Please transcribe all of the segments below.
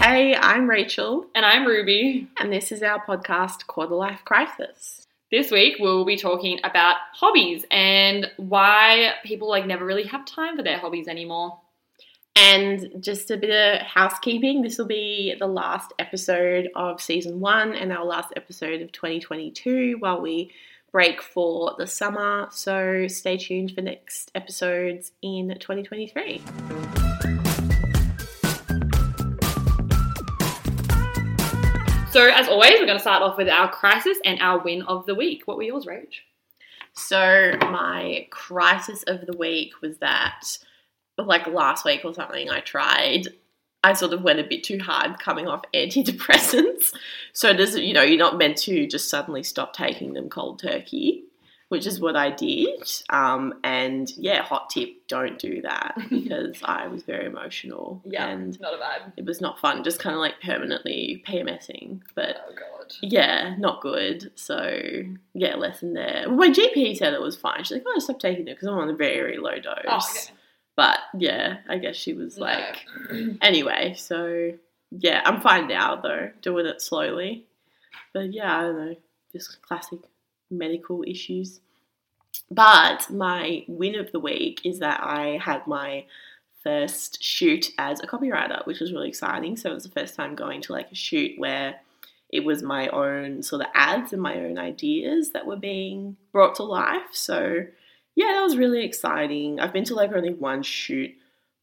Hey, I'm Rachel, And I'm Ruby. and this is our podcast, Quarter Life Crisis. This week we'll be talking about hobbies and why people like never really have time for their hobbies anymore. And just a bit of housekeeping this will be the last episode of season one and our last episode of 2022 while we break for the summer. So stay tuned for next episodes in 2023. So as always, we're going to start off with our crisis and our win of the week. What were yours, Rach? So my crisis of the week was that, like last week or something, I tried. I sort of went a bit too hard coming off antidepressants. So does you know you're not meant to just suddenly stop taking them cold turkey, which is what I did. Um, and yeah, hot tip: don't do that because I was very emotional and not a vibe. it was not fun. Just kind of like permanently PMSing, but Oh god. yeah, not good. So yeah, lesson there. Well, my GP said it was fine. She's like, "Oh, stop taking it because I'm on a very, very low dose." Oh, okay. But yeah, I guess she was No. like, anyway. So yeah, I'm fine now though, doing it slowly. But yeah, I don't know, just classic medical issues. But my win of the week is that I had my first shoot as a copywriter, which was really exciting. So it was the first time going to like a shoot where it was my own sort of ads and my own ideas that were being brought to life. So yeah, that was really exciting. I've been to like only one shoot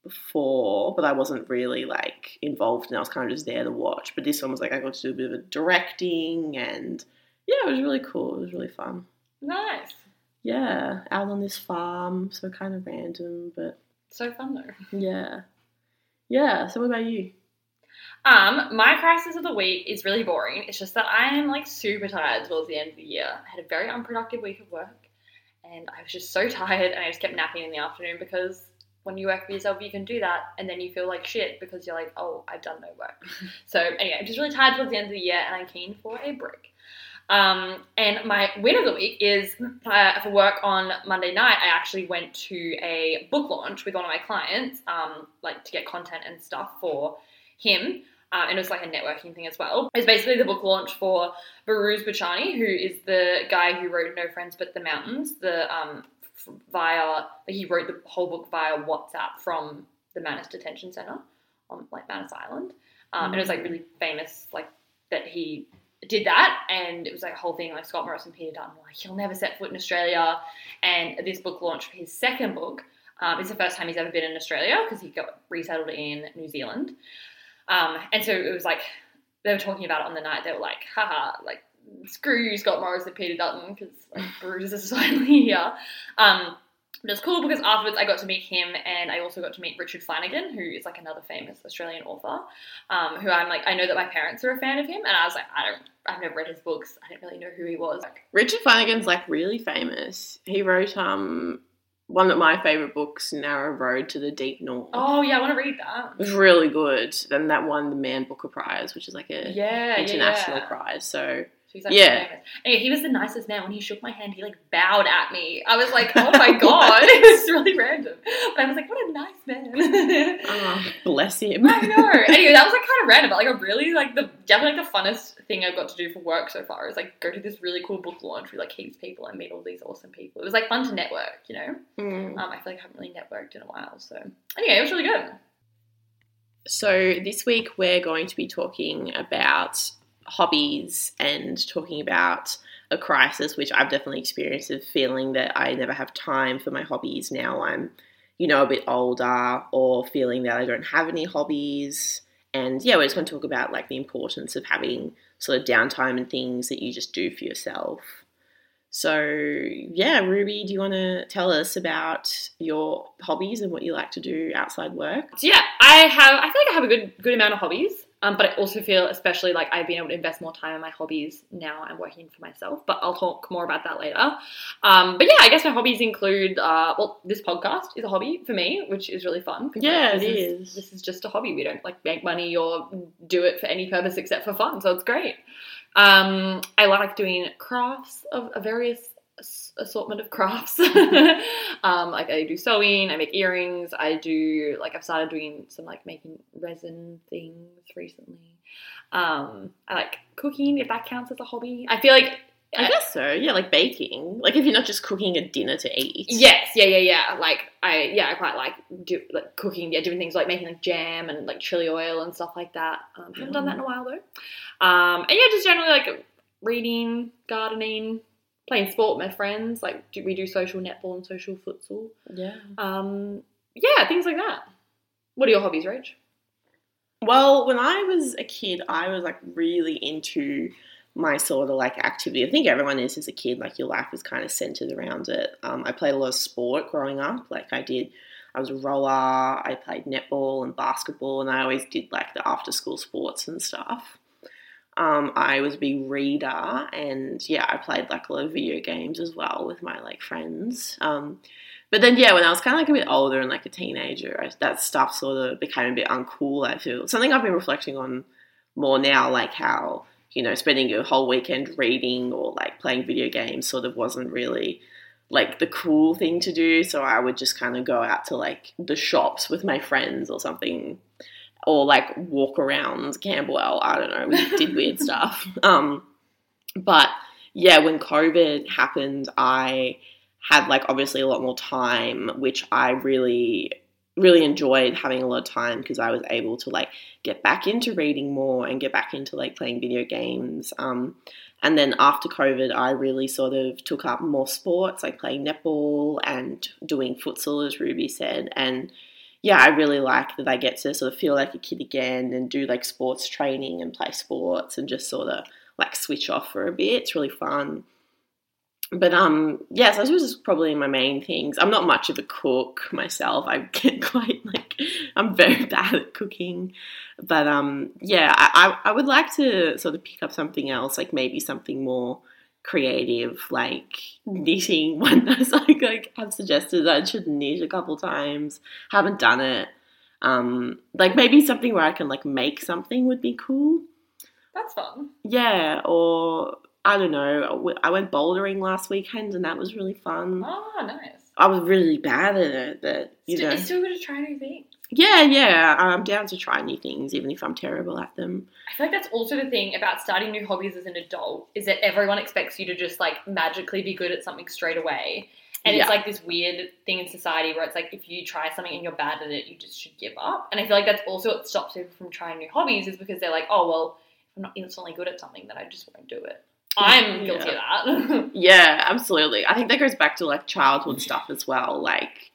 before, but I wasn't really like involved and I was kind of just there to watch. But this one was like I got to do a bit of a directing and yeah, it was really cool. It was really fun. Nice. Yeah, out on this farm, so kind of random, but So fun though. yeah. Yeah, so what about you? Um, my crisis of the week is really boring. It's just that I am like super tired towards the end of the year. I had a very unproductive week of work and I was just so tired and I just kept napping in the afternoon because when you work for yourself you can do that and then you feel like shit because you're like, oh, I've done no work. So anyway, I'm just really tired towards the end of the year and I'm keen for a break. Um, and my win of the week is uh, for work on Monday night. I actually went to a book launch with one of my clients, um, like to get content and stuff for him. Uh, and it was like a networking thing as well. It's basically the book launch for Behrouz Boochani, who is the guy who wrote No Friends But the Mountains, the um, via he wrote the whole book via WhatsApp from the Manus Detention Center on like Manus Island, um, and it was like really famous, like that he did that, and it was like a whole thing. Like Scott Morris and Peter Dutton, like he'll never set foot in Australia, and this book launch for his second book. Um, it's the first time he's ever been in Australia because he got resettled in New Zealand. Um, and so it was like they were talking about it on the night. They were like, haha, like screw you, Scott Morris and Peter Dutton, because like Behrouz is finally here. Um, but it's cool because afterwards I got to meet him, and I also got to meet Richard Flanagan, who is like another famous Australian author. Um, who I'm like, I know that my parents are a fan of him, and I was like, I don't, I've never read his books. I didn't really know who he was. Like, Richard Flanagan's like really famous. He wrote um one of my favorite books, Narrow Road to the Deep North. oh yeah, I want to read that. It was really good. Then that won the Man Booker Prize, which is like a Yeah, international yeah, yeah. prize. So So he's like Yeah. famous. Anyway, he was the nicest man. When he shook my hand, he like bowed at me. I was like, oh my god, it was really random. But I was like, what a nice man. oh, bless him. I know. Anyway, that was like kind of random, but like a really like the definitely like the funnest thing I've got to do for work so far is like go to this really cool book launch with like heaps of people and meet all these awesome people. It was like fun to network, you know. Mm. Um, I feel like I haven't really networked in a while, so anyway, it was really good. So this week we're going to be talking about hobbies and talking about a crisis which I've definitely experienced of feeling that I never have time for my hobbies now I'm you know a bit older or feeling that I don't have any hobbies and yeah we're just going to talk about like the importance of having sort of downtime and things that you just do for yourself so yeah Ruby do you want to tell us about your hobbies and what you like to do outside work yeah, I have. I feel like I have a good good amount of hobbies. Um, but I also feel, especially like I've been able to invest more time in my hobbies now. I'm working for myself, but I'll talk more about that later. Um, but yeah, I guess my hobbies include. Uh, well, this podcast is a hobby for me, which is really fun. Yeah, like, it this is. This is just a hobby. We don't like make money or do it for any purpose except for fun. So it's great. Um, I like doing crafts of, of various assortment of crafts. um, like I do sewing, I make earrings, I do like I've started doing some like making resin things recently. Um, I like cooking if that counts as a hobby. I feel like I guess so. Yeah, like baking. Like if you're not just cooking a dinner to eat. Yes, yeah, yeah, yeah. Like I, yeah, I quite like do like cooking, yeah, doing things like making like jam and like chili oil and stuff like that. Um, haven't done that in a while though. Um, and yeah, just generally like reading, gardening, playing sport with my friends. Like do, we do social netball and social futsal. Yeah. Um, yeah, things like that. What are your hobbies, Rach? Well, when I was a kid, I was like really into my sort of like activity. I think everyone is as a kid, like your life is kind of centered around it. Um, I played a lot of sport growing up. Like I did, I was a roller, I played netball and basketball, and I always did like the after school sports and stuff. Um, I was a big reader, and yeah, I played like a lot of video games as well with my like friends. Um, but then, yeah, when I was kind of like a bit older and like a teenager, I, that stuff sort of became a bit uncool. I feel something I've been reflecting on more now, like how you know spending a whole weekend reading or like playing video games sort of wasn't really like the cool thing to do. So I would just kind of go out to like the shops with my friends or something, or like walk around Camberwell. I don't know. We did weird stuff. Um, but yeah, when COVID happened, I had like obviously a lot more time, which I really really enjoyed having a lot of time because I was able to like get back into reading more and get back into like playing video games. Um, and then after COVID, I really sort of took up more sports, like playing netball and doing futsal, as Ruby said. And yeah, I really like that I get to sort of feel like a kid again and do like sports training and play sports and just sort of like switch off for a bit. It's really fun but um yeah, so those was probably my main things. I'm not much of a cook myself. I get quite like I'm very bad at cooking. But um yeah, I, I would like to sort of pick up something else, like maybe something more creative, like knitting. One that's like like I've suggested I should knit a couple times. Haven't done it. Um like maybe something where I can like make something would be cool. That's fun. Yeah, or I don't know. I went bouldering last weekend and that was really fun. Oh, nice. I was really bad at it, but you still, know. It's still good to try new things. Yeah, yeah. I'm down to try new things, even if I'm terrible at them. I feel like that's also the thing about starting new hobbies as an adult is that everyone expects you to just like magically be good at something straight away. And yeah. it's like this weird thing in society where it's like if you try something and you're bad at it, you just should give up. And I feel like that's also what stops people from trying new hobbies is because they're like, oh well, if I'm not instantly good at something, then I just won't do it. I'm guilty yeah. of that. yeah, absolutely. I think that goes back to like childhood stuff as well. Like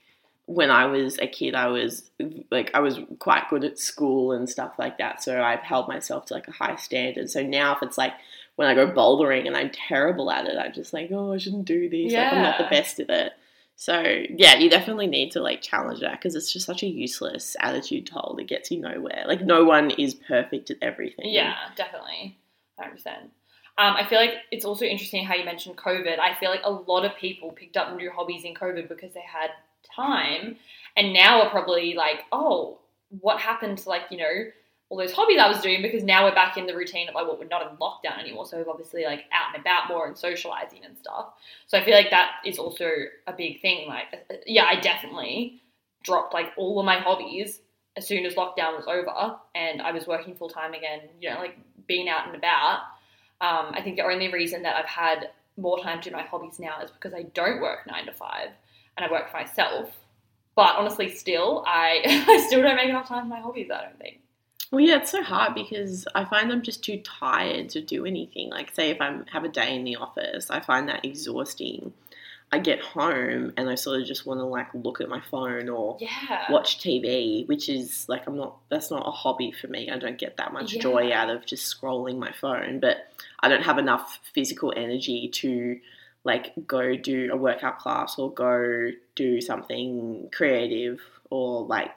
when I was a kid, I was like I was quite good at school and stuff like that. So I've held myself to like a high standard. So now if it's like when I go bouldering and I'm terrible at it, I'm just like, oh, I shouldn't do this. Yeah. Like I'm not the best at it. So yeah, you definitely need to like challenge that because it's just such a useless attitude to hold. It gets you nowhere. Like no one is perfect at everything. Yeah, definitely, hundred percent. Um, I feel like it's also interesting how you mentioned COVID. I feel like a lot of people picked up new hobbies in COVID because they had time, and now are probably like, oh, what happened to like you know all those hobbies I was doing because now we're back in the routine of like well we're not in lockdown anymore, so we're obviously like out and about more and socializing and stuff. So I feel like that is also a big thing. Like, yeah, I definitely dropped like all of my hobbies as soon as lockdown was over and I was working full time again. You know, like being out and about um, I think the only reason that I've had more time to do my hobbies now is because I don't work nine to five and I work for myself. But honestly, still, I, I still don't make enough time for my hobbies, I don't think. Well, yeah, it's so hard because I find I'm just too tired to do anything. Like, say, if I have a day in the office, I find that exhausting. I get home and I sort of just want to like look at my phone or yeah. watch TV, which is like I'm not that's not a hobby for me. I don't get that much yeah. joy out of just scrolling my phone, but I don't have enough physical energy to like go do a workout class or go do something creative or like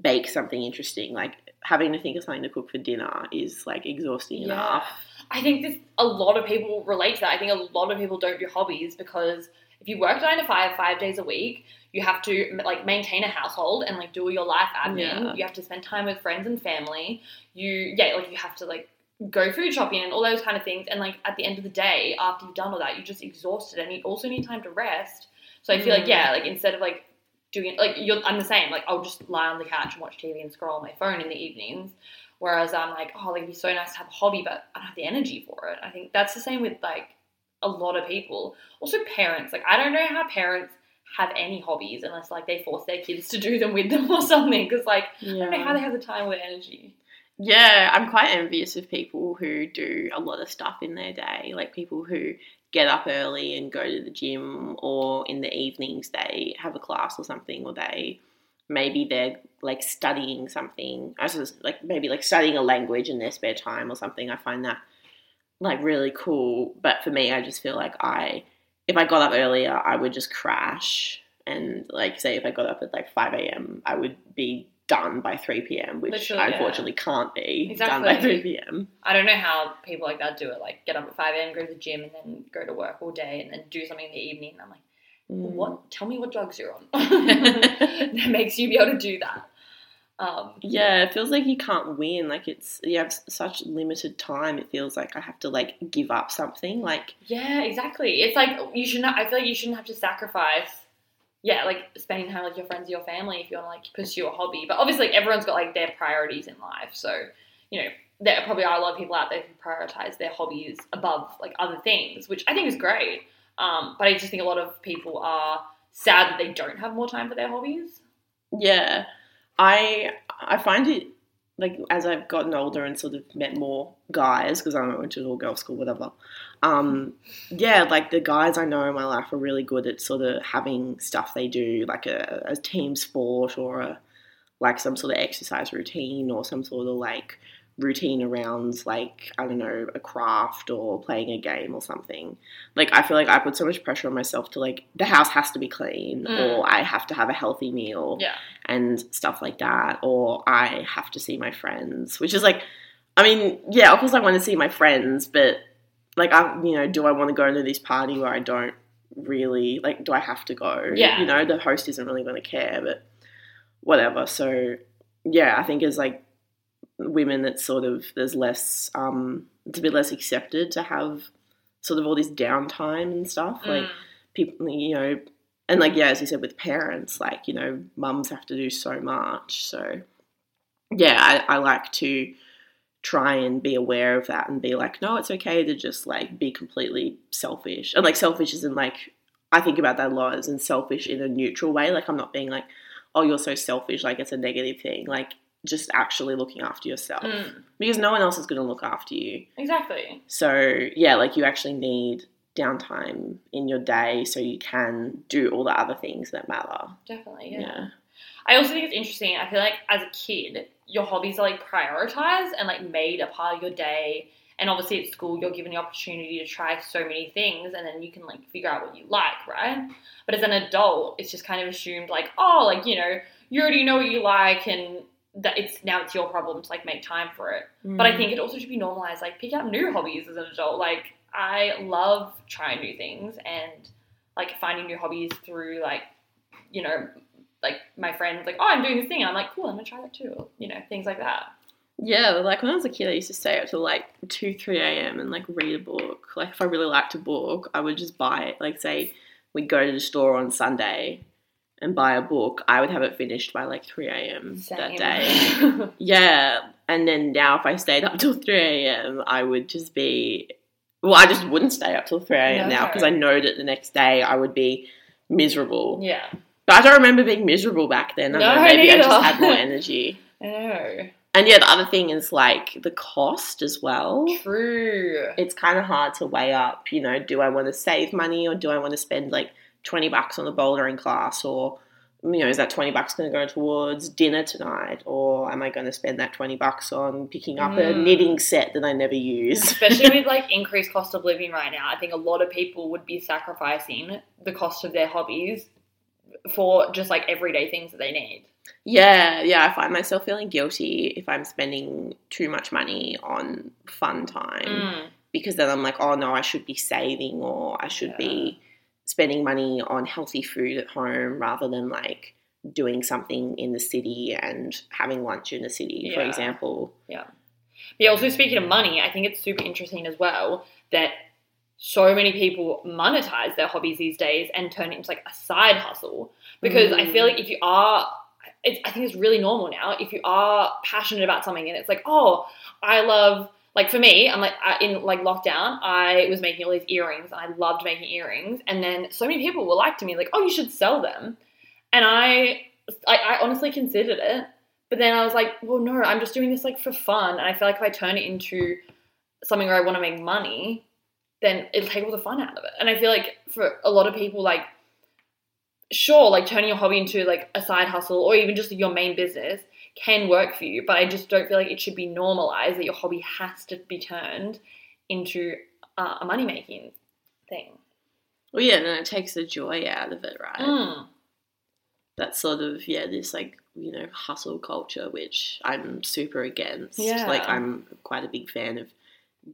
bake something interesting. Like having to think of something to cook for dinner is like exhausting yeah. enough. I think this a lot of people relate to that. I think a lot of people don't do hobbies because if you work nine to five, five days a week, you have to like maintain a household and like do all your life admin. Yeah. You have to spend time with friends and family. You yeah, like you have to like go food shopping and all those kind of things. And like at the end of the day, after you've done all that, you're just exhausted and you also need time to rest. So I feel like Mm. yeah, like instead of like doing like you're, I'm the same. Like I'll just lie on the couch and watch TV and scroll on my phone in the evenings. Whereas I'm like, oh, like it'd be so nice to have a hobby, but I don't have the energy for it. I think that's the same with like a lot of people. Also, parents. Like I don't know how parents have any hobbies unless like they force their kids to do them with them or something. Because like I don't know how they have the time or the energy. Yeah, I'm quite envious of people who do a lot of stuff in their day, like people who get up early and go to the gym, or in the evenings they have a class or something, or they maybe they're like studying something, I was like maybe like studying a language in their spare time or something. I find that like really cool, but for me, I just feel like I, if I got up earlier, I would just crash. And like, say, if I got up at like 5 a.m., I would be done by 3 p.m., which Literally, I yeah. unfortunately can't be done by 3 p.m. I don't know how people like that do it. Like get up at five a.m., go to the gym, and then go to work all day, and then do something in the evening. I'm like, Mm. what? Tell me what drugs you're on that makes you be able to do that. Um, Yeah, it feels like you can't win. Like it's you have such limited time. It feels like I have to like give up something. Like Yeah, exactly. It's like you should not. I feel like you shouldn't have to sacrifice. Yeah, like spending time with your friends, or your family, if you want to like pursue a hobby. But obviously, like, everyone's got like their priorities in life. So, you know, there probably are a lot of people out there who prioritize their hobbies above like other things, which I think is great. Um, but I just think a lot of people are sad that they don't have more time for their hobbies. yeah, I I find it like as I've gotten older and sort of met more guys because I went to all girls school, whatever. Um, yeah, like the guys I know in my life are really good at sort of having stuff they do, like a, a team sport or a like some sort of exercise routine or some sort of like routine around like I don't know a craft or playing a game or something. Like I feel like I put so much pressure on myself to like the house has to be clean Mm. or I have to have a healthy meal Yeah. and stuff like that or I have to see my friends, which is like I mean, yeah, of course I want to see my friends, but like I you know, do I want to go to this party where I don't really like do I have to go? Yeah. You know, the host isn't really going to care, but whatever. So yeah, I think as like women it's sort of there's less um it's a bit less accepted to have sort of all this downtime and stuff. Like Mm. people you know and like yeah, as you said with parents, like, you know, mums have to do so much. So yeah, I, I like to try and be aware of that and be like, no, it's okay to just like be completely selfish. And like selfish isn't like I think about that a lot as in selfish in a neutral way. Like I'm not being like, oh, you're so selfish, like it's a negative thing. Like just actually looking after yourself. Mm. Because no one else is gonna look after you. Exactly. So yeah, like you actually need downtime in your day so you can do all the other things that matter. Definitely. Yeah. yeah. I also think it's interesting. I feel like as a kid, your hobbies are like prioritized and like made a part of your day. And obviously at school, you're given the opportunity to try so many things, and then you can like figure out what you like, right? But as an adult, it's just kind of assumed like, oh, like you know, you already know what you like, and that it's now it's your problem to like make time for it. But I mm. think it also should be normalized, like pick out new hobbies as an adult. Like I love trying new things and like finding new hobbies through like, you know, like my friends like, oh, I'm doing this thing. I'm like, cool, I'm gonna try that too. You know, things like that. Yeah, like when I was a kid, I used to stay up till like 2, 3 a.m. and like read a book. Like if I really liked a book, I would just buy it. Like say we'd go to the store on Sunday and buy a book, I would have it finished by like 3 a.m. that day. Yeah, and then now if I stayed up till 3 a.m., I would just be. Well, I just wouldn't stay up till 3 a.m. now because I know that the next day I would be miserable. yeah, But I don't remember being miserable back then. I No, know, maybe I just had more energy. I know. And yeah, the other thing is like the cost as well. True. It's kind of hard to weigh up, you know, do I want to save money or do I want to spend like 20 bucks on the bouldering class or you know, is that 20 bucks going to go towards dinner tonight or am I going to spend that 20 bucks on picking up a Mm. knitting set that I never use? Especially with like increased cost of living right now, I think a lot of people would be sacrificing the cost of their hobbies for just like everyday things that they need. Yeah, yeah, I find myself feeling guilty if I'm spending too much money on fun time. Mm. because then I'm like, oh no, I should be saving or I should be spending money on healthy food at home rather than like doing something in the city and having lunch in the city, for example. Yeah. But yeah, also speaking of money, I think it's super interesting as well that so many people monetize their hobbies these days and turn it into like a side hustle. Because I feel like if you are, it's, I think it's really normal now. If you are passionate about something and it's like, oh, I love, like for me, I'm like in like lockdown, I was making all these earrings and I loved making earrings. And then so many people were like to me, like, oh, you should sell them. And I, I, I honestly considered it. But then I was like, well, no, I'm just doing this like for fun. And I feel like if I turn it into something where I want to make money, then it'll take all the fun out of it. And I feel like for a lot of people, like, sure, like turning your hobby into like a side hustle or even just your main business can work for you. But I just don't feel like it should be normalized that your hobby has to be turned into uh, a money making thing. Well, yeah, then it takes the joy out of it, right? Mm. That's sort of yeah, this like you know hustle culture, which I'm super against. Yeah. Like I'm quite a big fan of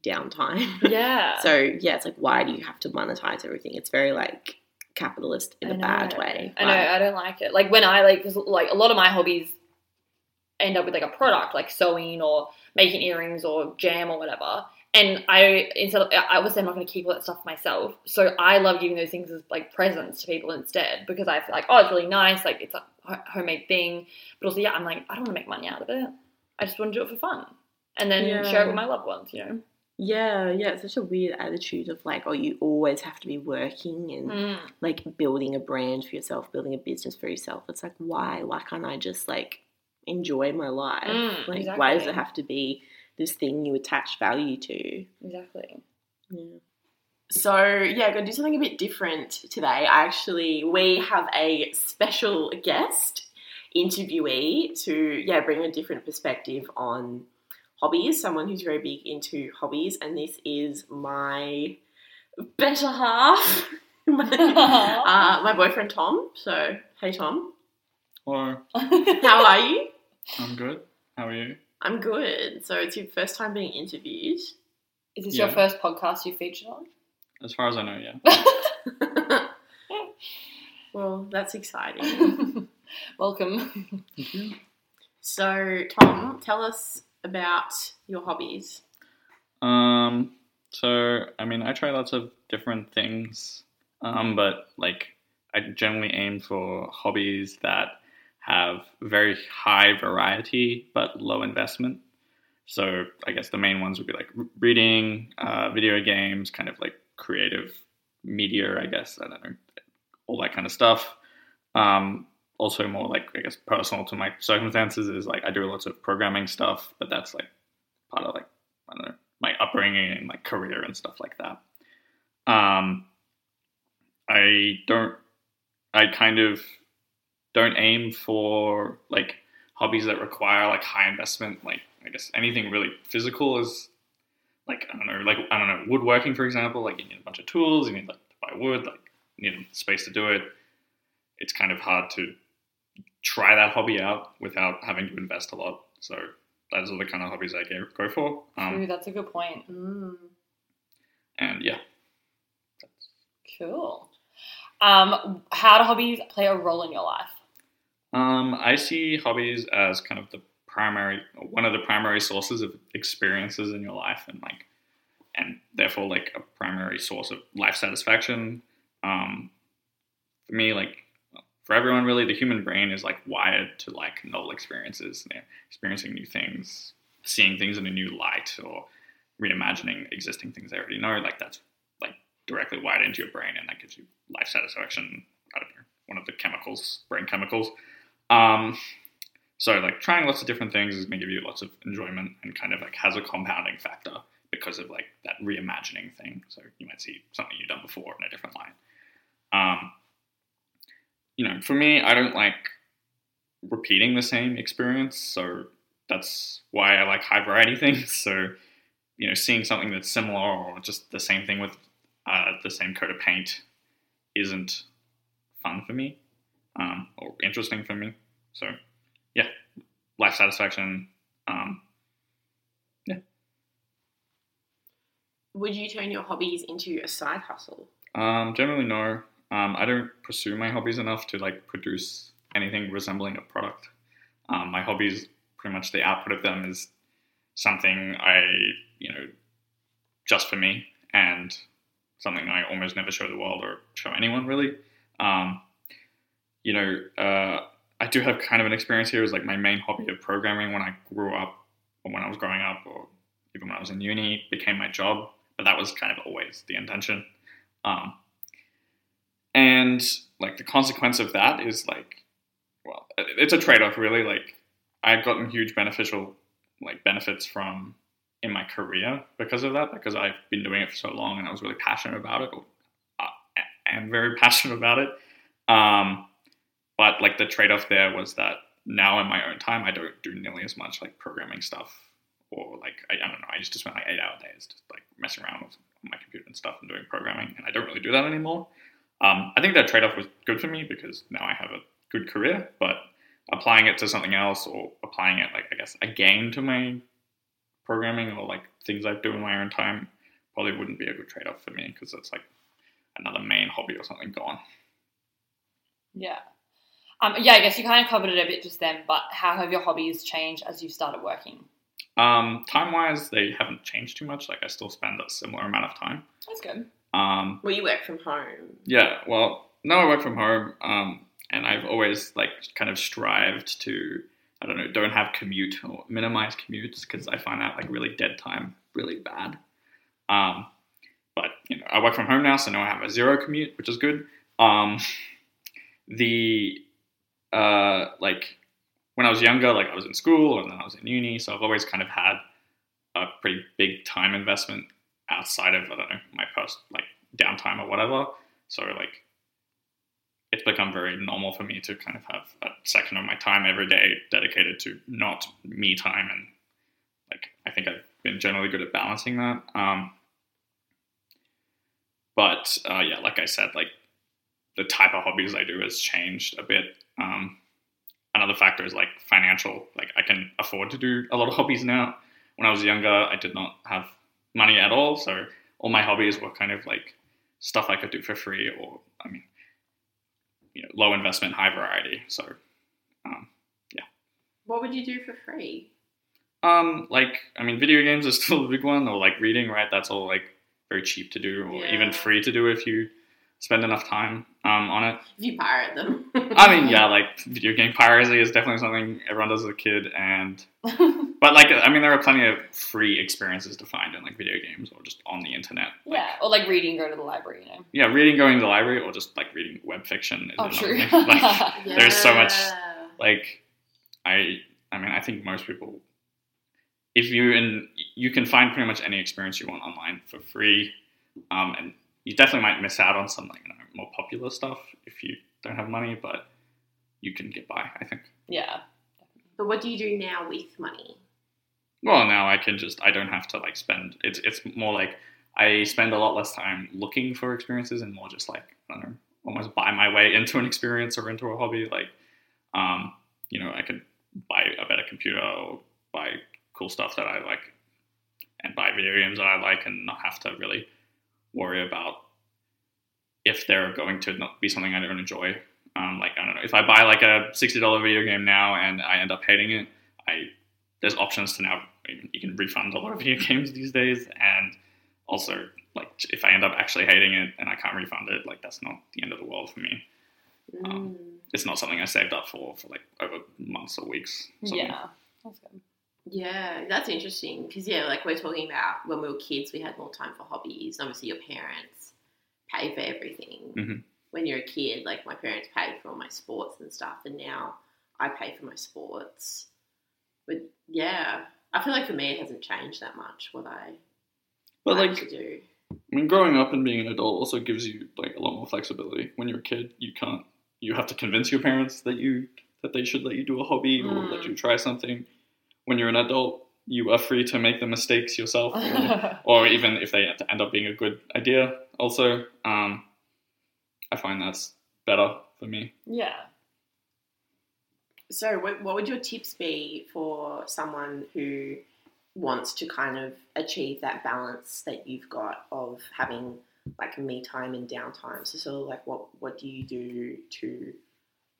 downtime. Yeah. so yeah, it's like why do you have to monetize everything? It's very like capitalist in a bad way. I know. Like, I don't like it. Like when I like, like a lot of my hobbies end up with like a product, like sewing or making earrings or jam or whatever. And I instead, of, I was saying I'm not going to keep all that stuff myself. So I love giving those things as like presents to people instead because I feel like oh, it's really nice, like it's a homemade thing. But also, yeah, I'm like I don't want to make money out of it. I just want to do it for fun, and then Yeah. share it with my loved ones. You know. Yeah, yeah, it's such a weird attitude of like, oh, you always have to be working and Mm. like building a brand for yourself, building a business for yourself. It's like, why? Why can't I just like enjoy my life? Mm, like, why does it have to be this thing you attach value to? Exactly. Yeah. So yeah, I'm gonna do something a bit different today. I actually we have a special guest interviewee to yeah bring a different perspective on hobbies. Someone who's very big into hobbies, and this is my better half, my, uh, my boyfriend Tom. So hey Tom, Hello, how are you? I'm good. How are you? I'm good. So it's your first time being interviewed. Is this Yeah. your first podcast you featured on? As far as I know, yeah. well, that's exciting. Welcome. Thank you. So, Tom, tell us about your hobbies. Um, so I mean, I try lots of different things, um, but like I generally aim for hobbies that have very high variety but low investment. So I guess the main ones would be like reading, uh, video games, kind of like creative media. I guess I don't know, all that kind of stuff. Um, also more like I guess personal to my circumstances is like I do lots of programming stuff, but that's like part of like I don't know my upbringing and like career and stuff like that. Um, I don't. I kind of don't aim for like hobbies that require like high investment. Like I guess anything really physical is like I don't know, like I don't know, woodworking for example. Like you need a bunch of tools, you need like to buy wood, like you need space to do it. It's kind of hard to try that hobby out without having to invest a lot. So those are the kind of hobbies I go- go for. Um, Ooh, that's a good point. Mm. and yeah, Cool. Um, how do hobbies play a role in your life? Um, I see hobbies as kind of the primary, one of the primary sources of experiences in your life, and like, and therefore like a primary source of life satisfaction. Um, for me, like for everyone, really, the human brain is like wired to like novel experiences, you know, experiencing new things, seeing things in a new light, or reimagining existing things they already know. Like that's like directly wired into your brain, and that gives you life satisfaction. I don't know, one of the chemicals, brain chemicals. Um, so like trying lots of different things is going to give you lots of enjoyment and kind of like has a compounding factor because of like that reimagining thing. So you might see something you've done before in a different light. Um, you know, for me, I don't like repeating the same experience. So that's why I like high variety things. So, you know, seeing something that's similar or just the same thing with uh, the same coat of paint isn't fun for me um, or interesting for me. So, yeah, life satisfaction. Um, Would you turn your hobbies into a side hustle? um, generally, no. Um, I don't pursue my hobbies enough to like produce anything resembling a product. Um, my hobbies, pretty much the output of them is something I, you know, just for me and something I almost never show the world or show anyone really. Um, you know, uh, I do have kind of an experience here as like my main hobby of programming when I grew up or when I was growing up or even when I was in uni became my job, but that was kind of always the intention. Um, and like the consequence of that is like, well, it's a trade off really. Like I've gotten huge beneficial like benefits from in my career because of that because I've been doing it for so long and I was really passionate about it. Or, uh, am very passionate about it. Um, but like the trade off there was that now in my own time I don't do nearly as much like programming stuff or like I, I don't know I used to spend like eight hour days just like messing around with my computer and stuff and doing programming and I don't really do that anymore. Um, I think that trade off was good for me because now I have a good career, but applying it to something else or applying it like I guess again to my programming or like things I do in my own time probably wouldn't be a good trade off for me because it's like another main hobby or something gone. Yeah. Um, yeah, I guess you kind of covered it a bit just then, but how have your hobbies changed as you've started working? Um, time wise, they haven't changed too much. Like I still spend a similar amount of time. That's good. Um, Well, you work from home. yeah, well, now I work from home, um, and I've always like kind of strived to, I don't know, don't have commute or minimize commutes because I find that like really dead time really bad. Um, but you know, I work from home now, so now I have a zero commute, which is good. Um, the uh, like when I was younger, like I was in school and then I was in uni, so I've always kind of had a pretty big time investment outside of I don't know my post like downtime or whatever. So like it's become very normal for me to kind of have a section of my time every day dedicated to not me time and like I think I've been generally good at balancing that. Um, but uh, yeah, like I said, like the type of hobbies I do has changed a bit. Um, another factor is like financial. Like I can afford to do a lot of hobbies now. When I was younger, I did not have money at all, so all my hobbies were kind of like stuff I could do for free, or I mean, you know, low investment, high variety. So, um, yeah. What would you do for free? um, like I mean, video games is still a big one, or like reading, right? That's all like very cheap to do, or Yeah. even free to do if you spend enough time um, on it. If you pirate them. I mean, yeah, like video game piracy is definitely something everyone does as a kid, and but like I mean, there are plenty of free experiences to find in like video games or just on the internet. Like, yeah, or like reading, go to the library, you know. yeah, reading, going to the library, or just like reading web fiction. Is Oh, true. Like, There's so much- like I, I mean, I think most people, if you and you can find pretty much any experience you want online for free, um, and you definitely might miss out on some like you know, more popular stuff if you don't have money, but you can get by. I think. yeah. But what do you do now with money? Well, now I can just I don't have to like spend. It's it's more like I spend a lot less time looking for experiences and more just like I don't know, almost buy my way into an experience or into a hobby. Like, um, you know, I could buy a better computer or buy cool stuff that I like, and buy video games that I like, and not have to really worry about if they're going to be something I don't enjoy. Um, like I don't know, if I buy like a sixty dollar video game now and I end up hating it, I there's options to now you can refund a lot of video games these days and also like if i end up actually hating it and i can't refund it like that's not the end of the world for me Um, Mm. it's not something i saved up for for like over months or weeks something. Yeah. That's good. Yeah, that's interesting because yeah, like we're talking about when we were kids, we had more time for hobbies. Obviously, your parents pay for everything. Mhm. When you're a kid, like my parents paid for all my sports and stuff, and now I pay for my sports. But yeah, I feel like for me it hasn't changed that much what I but like like to do. I mean, growing up and being an adult also gives you like a lot more flexibility. When you're a kid, you can't. You have to convince your parents that you that they should let you do a hobby or let Mm. you try something. When you're an adult, you are free to make the mistakes yourself, or, or even if they end up being a good idea. Also, um, I find that's better for me. yeah. So, what, what would your tips be for someone who wants to kind of achieve that balance that you've got of having like me time and downtime? So, sort of like, what what do you do to,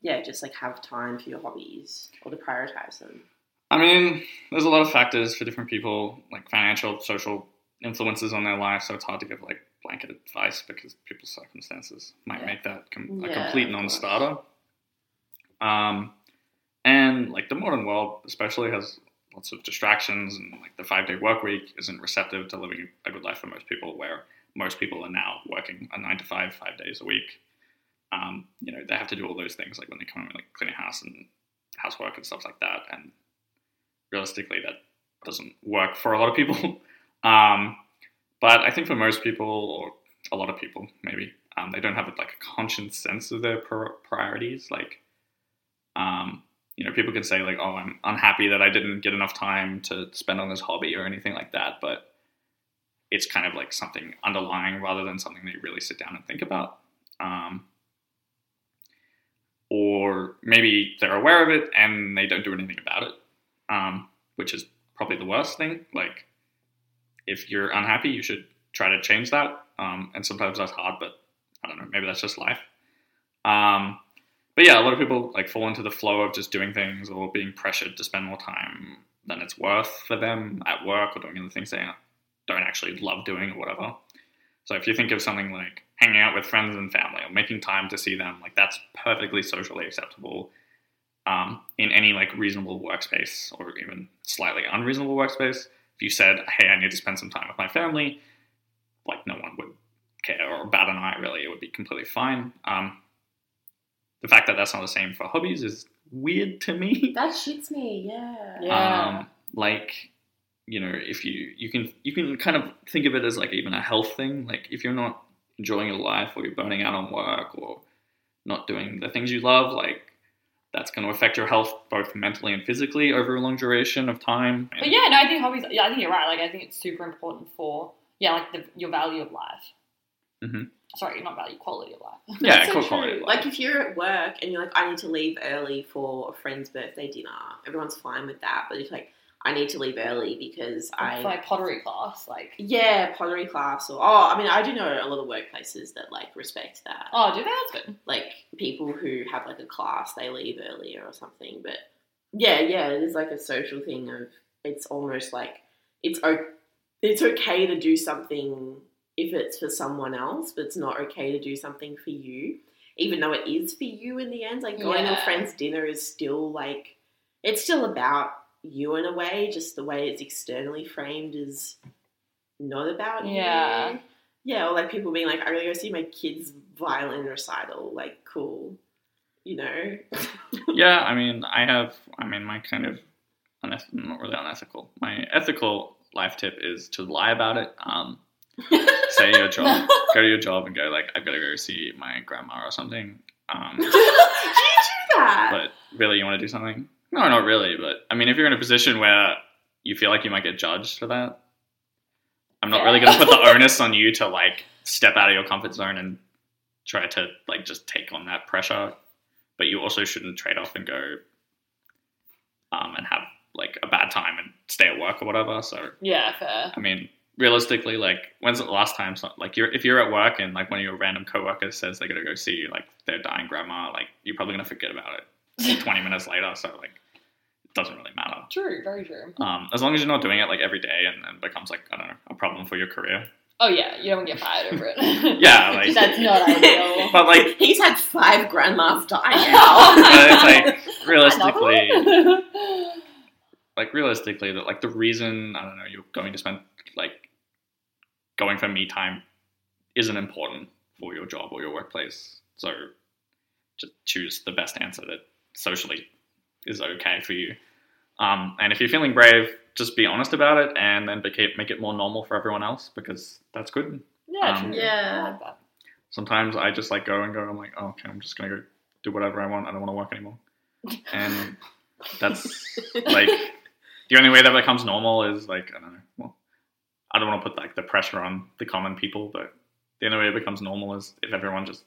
yeah, just like have time for your hobbies or to prioritize them? I mean, there's a lot of factors for different people, like financial, social influences on their life. So it's hard to give like blanket advice because people's circumstances might Yeah. make that com- a Yeah, complete non-starter. Um, and like the modern world, especially, has lots of distractions, and like the five-day work week isn't receptive to living a good life for most people. Where most people are now working a nine to five, five days a week. Um, you know, they have to do all those things like when they come in, like cleaning house and housework and stuff like that. And realistically, that doesn't work for a lot of people. um, but I think for most people, or a lot of people, maybe um, they don't have like a conscious sense of their priorities. Like, um, you know, people can say like, "Oh, I'm unhappy that I didn't get enough time to spend on this hobby" or anything like that. But it's kind of like something underlying rather than something you really sit down and think about. Um, or maybe they're aware of it and they don't do anything about it, um, which is probably the worst thing. Like, if you're unhappy, you should try to change that. Um, and sometimes that's hard, but I don't know, maybe that's just life. Um, but yeah, a lot of people like fall into the flow of just doing things or being pressured to spend more time than it's worth for them at work or doing other things they don't actually love doing or whatever. So if you think of something like hanging out with friends and family or making time to see them, like that's perfectly socially acceptable um, in any like reasonable workspace or even slightly unreasonable workspace. If you said, "Hey, I need to spend some time with my family," like no one would care or bat an eye. Really, it would be completely fine. Um, the fact that that's not the same for hobbies is weird to me. That shits me. Yeah. Yeah. Um, like, you know, if you you can you can kind of think of it as like even a health thing. Like if you're not enjoying your life or you're burning out on work or not doing the things you love, like that's going to affect your health both mentally and physically over a long duration of time. But yeah, no, I think hobbies. Yeah, I think you're right. Like, I think it's super important for yeah, like the, your value of life. Mhm. Sorry, not value, quality of life. Yeah, so cool quality of life. Like if you're at work and you're like, I need to leave early for a friend's birthday dinner, everyone's fine with that. But it's like, I need to leave early because I like pottery class, like. yeah pottery class or oh I mean I do know a lot of workplaces that like respect that. Oh, do they? That's good. Like people who have like a class, they leave earlier or something. But yeah, yeah, it is like a social thing of it's almost like it's o- it's okay to do something if it's for someone else, but it's not okay to do something for you, even though it is for you in the end. Like going to a friend's dinner is still like it's still about you in a way, just the way it's externally framed is not about Yeah. you. Yeah, yeah. or like people being like, I gotta go see my kid's violin recital, like cool. You know? yeah, I mean, I have, I mean, my kind of, uneth- not really unethical. My ethical life tip is to lie about it. Um, say your job, go to your job and go like, I've got to go see my grandma or something. Um, do you do that? but really, you want to do something? No, not really. But I mean, if you're in a position where you feel like you might get judged for that, I'm not really going to put the onus on you to like step out of your comfort zone and try to like just take on that pressure. But you also shouldn't trade off and go um, and have like a bad time and stay at work or whatever. So Yeah, fair. I mean, realistically, like, when's the last time, so, like, you're if you're at work and like one of your random coworkers says they're gonna go see like their dying grandma, like, you're probably gonna forget about it 20 minutes later. So like, it doesn't really matter. True, very true. Um, as long as you're not doing it like every day and then becomes like I don't know a problem for your career. Oh yeah, you don't get fired over it. Yeah, like- that's not ideal. But like He's had five grandmas die now. It's like, realistically, like realistically, that like the reason I don't know you're going to spend like going for me time isn't important for your job or your workplace. So just choose the best answer that socially is okay for you. Um, and if you're feeling brave, just be honest about it, and then make it, make it more normal for everyone else because that's good. yeah, Um. Yeah. I like that. Sometimes I just like go and go. I'm like, oh, okay, I'm just gonna go do whatever I want. I don't want to work anymore. And that's like the only way that becomes normal is like I don't know. Well, I don't want to put like the pressure on the common people, but the only way it becomes normal is if everyone just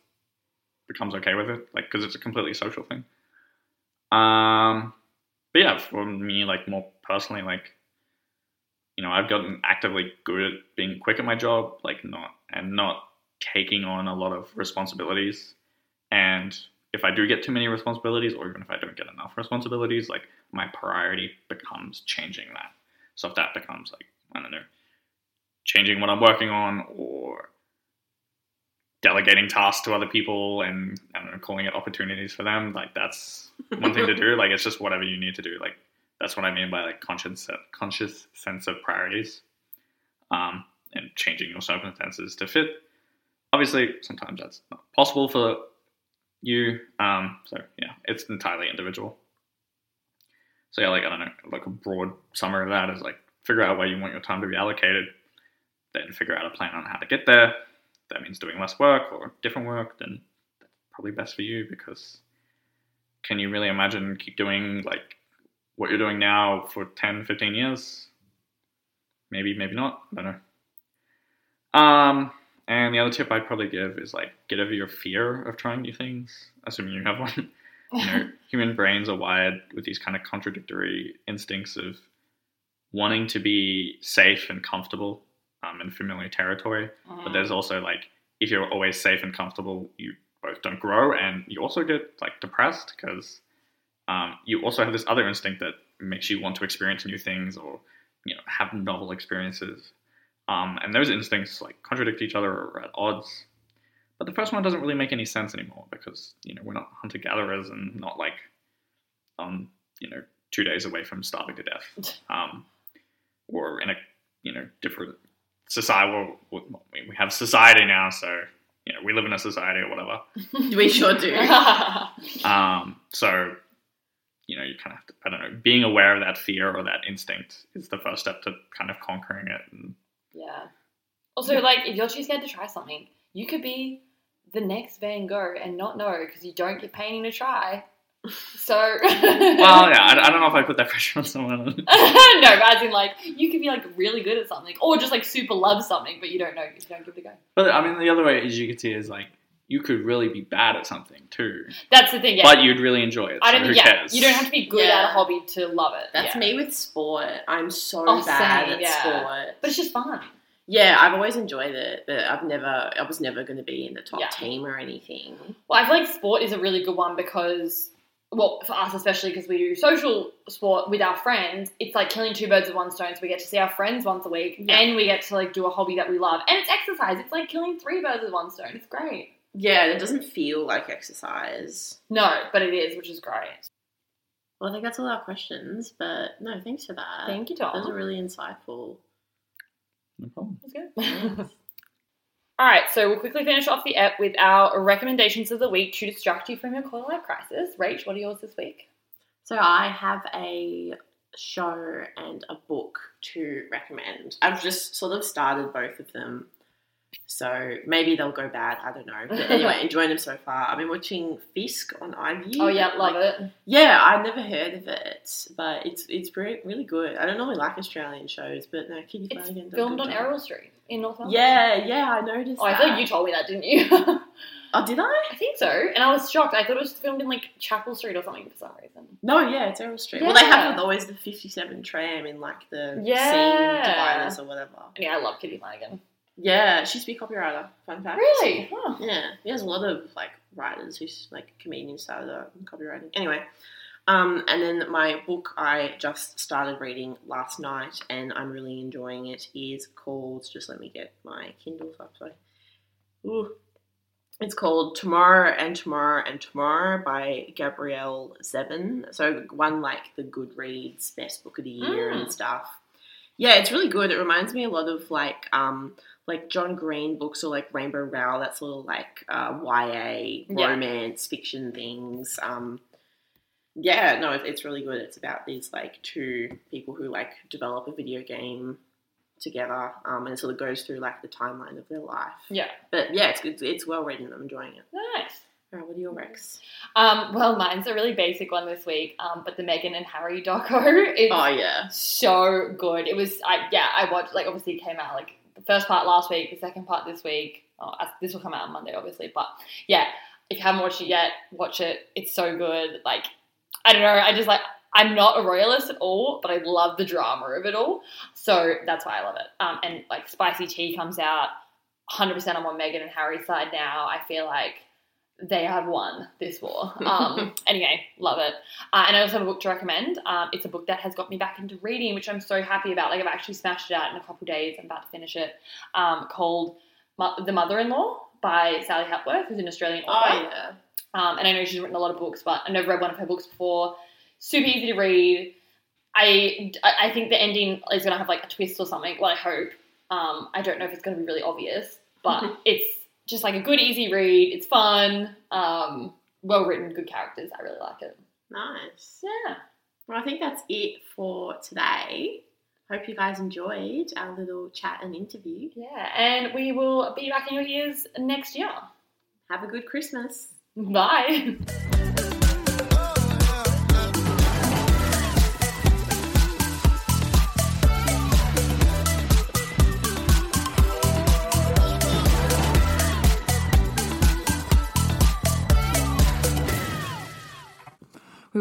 becomes okay with it, like because it's a completely social thing. Um, but yeah, for me, like more personally, like you know, I've gotten actively good at being quick at my job, like not and not taking on a lot of responsibilities and if I do get too many responsibilities, or even if I don't get enough responsibilities, like my priority becomes changing that. So if that becomes like I don't know, changing what I'm working on, or delegating tasks to other people, and I don't know, calling it opportunities for them, like that's one thing to do. Like it's just whatever you need to do. Like that's what I mean by like conscious conscious sense of priorities, um, and changing your circumstances to fit. Obviously, sometimes that's not possible for you. Um, so yeah, it's entirely individual. So yeah, like I don't know, like a broad summary of that is like figure out where you want your time to be allocated, then figure out a plan on how to get there. That means doing less work or different work, then that's probably best for you because can you really imagine keep doing like what you're doing now for 10, 15 years? Maybe, maybe not. I don't know. Um, and the other tip I'd probably give is like get over your fear of trying new things, assuming you have one. you know, human brains are wired with these kind of contradictory instincts of wanting to be safe and comfortable um, in familiar territory. But there's also like if you're always safe and comfortable, you both don't grow, and you also get like depressed because um, you also have this other instinct that makes you want to experience new things or you know have novel experiences. Um, and those instincts like contradict each other or are at odds. But the first one doesn't really make any sense anymore because you know we're not hunter gatherers and not like um you know two days away from starving to death. Um, or in a you know different society. Well, we we have society now, so you know we live in a society or whatever. we sure do. Um, so you know you kind of have to, I don't know being aware of that fear or that instinct is the first step to kind of conquering it. And yeah. Also, like, if you're too scared to try something, you could be the next Van Gogh and not know because you don't get painting to try. So, well, yeah, I, I don't know if I put that pressure on someone. no, but as in like you could be like really good at something, or just like super love something, but you don't know because you don't give it a go. but I mean, the other way as you could see is like you could really be bad at something too, That's the thing. Yeah, but you'd really enjoy it. I don't who think. Yeah, cares? you don't have to be good Yeah. at a hobby to love it. That's yeah. me with sport. I'm so Oh, bad same, at yeah. sport. but it's just fun. Yeah, I've always enjoyed it, but I've never, I was never going to be in the top Yeah. team or anything. Well, I feel like sport is a really good one because, well, for us especially because we do social sport with our friends, it's like killing two birds with one stone. So we get to see our friends once a week, Yeah. and we get to like do a hobby that we love, and it's exercise. It's like killing three birds with one stone. It's great. Yeah, it doesn't feel like exercise. No, but it is, which is great. Well, I think that's all our questions, but no, thanks for that. Thank you, Those are Tom. really insightful. No problem. That's good. All right, so we'll quickly finish off the app with our recommendations of the week to distract you from your quarter life crisis. Rach, what are yours this week? So I have a show and a book to recommend. I've just sort of started both of them. So maybe they'll go bad, I don't know. But anyway, enjoying them so far. I've been watching Fisk on iView. Oh yeah, love Like, it. Yeah, I've never heard of it, but it's it's really, really good. I don't normally like Australian shows, but no, Kitty It's Flanagan filmed on. Errol Street in North Melbourne. Yeah, yeah, I noticed. Oh, I that. like you told me that, didn't you? Oh, did I? I think so. And I was shocked. I thought it was filmed in like Chapel Street or something for some reason. No, yeah, it's Errol Street. Well, they have Yeah. always the fifty-seven tram in like the Yeah. scene dividers or whatever. Yeah, I love Kitty Flanagan. Yeah, she used to be a copywriter. Fun fact. Really? Huh. Yeah, he has a lot of like writers who's like comedians started out in copywriting. Anyway, um, and then my book I just started reading last night, and I'm really enjoying it. Is called just let me get my Kindle up. Sorry. Ooh. It's called Tomorrow and Tomorrow and Tomorrow by Gabrielle Zevin. So one like the Goodreads Best Book of the Year Mm. and stuff. Yeah, it's really good. It reminds me a lot of like um like John Green books or like Rainbow Rowell, that's little like uh, YA Yeah. romance fiction things. Um, yeah, no, it's really good. It's about these like two people who like develop a video game together, um, and it sort of goes through like the timeline of their life. Yeah. But yeah, it's it's, it's well written. I'm enjoying it. Nice. All right, what are your recs? Um, well, mine's a really basic one this week, um, but the Meghan and Harry doco is Oh yeah, so good. It was, I yeah, I watched like obviously it came out like the first part last week, the second part this week. Oh, this will come out on Monday, obviously, but yeah, if you haven't watched it yet, watch it. It's so good. Like, I don't know, I just like I'm not a royalist at all, but I love the drama of it all, so that's why I love it. Um, and like Spicy Tea comes out, 100% I'm on Meghan and Harry's side now. I feel like they have won this war. Um, anyway, love it. Uh, and I also have a book to recommend. Um, it's a book that has got me back into reading, which I'm so happy about. Like I've actually smashed it out in a couple days. I'm about to finish it. Um, called The Mother-in-Law by Sally Hepworth, who's an Australian author. Oh yeah. Um, and I know she's written a lot of books, but I've never read one of her books before. Super easy to read. I, I think the ending is going to have like a twist or something. Well, I hope. Um, I don't know if it's going to be really obvious, but it's just like a good, easy read. It's fun, um, well written, good characters. I really like it. Nice. Yeah. Well, I think that's it for today. Hope you guys enjoyed our little chat and interview. Yeah. And we will be back in your ears next year. Have a good Christmas. Bye.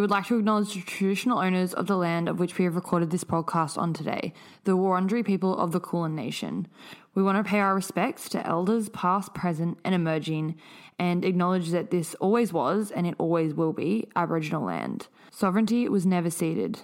We would like to acknowledge the traditional owners of the land of which we have recorded this podcast on today, the Wurundjeri people of the Kulin Nation. We want to pay our respects to elders past, present, and emerging, and acknowledge that this always was and it always will be Aboriginal land. Sovereignty was never ceded.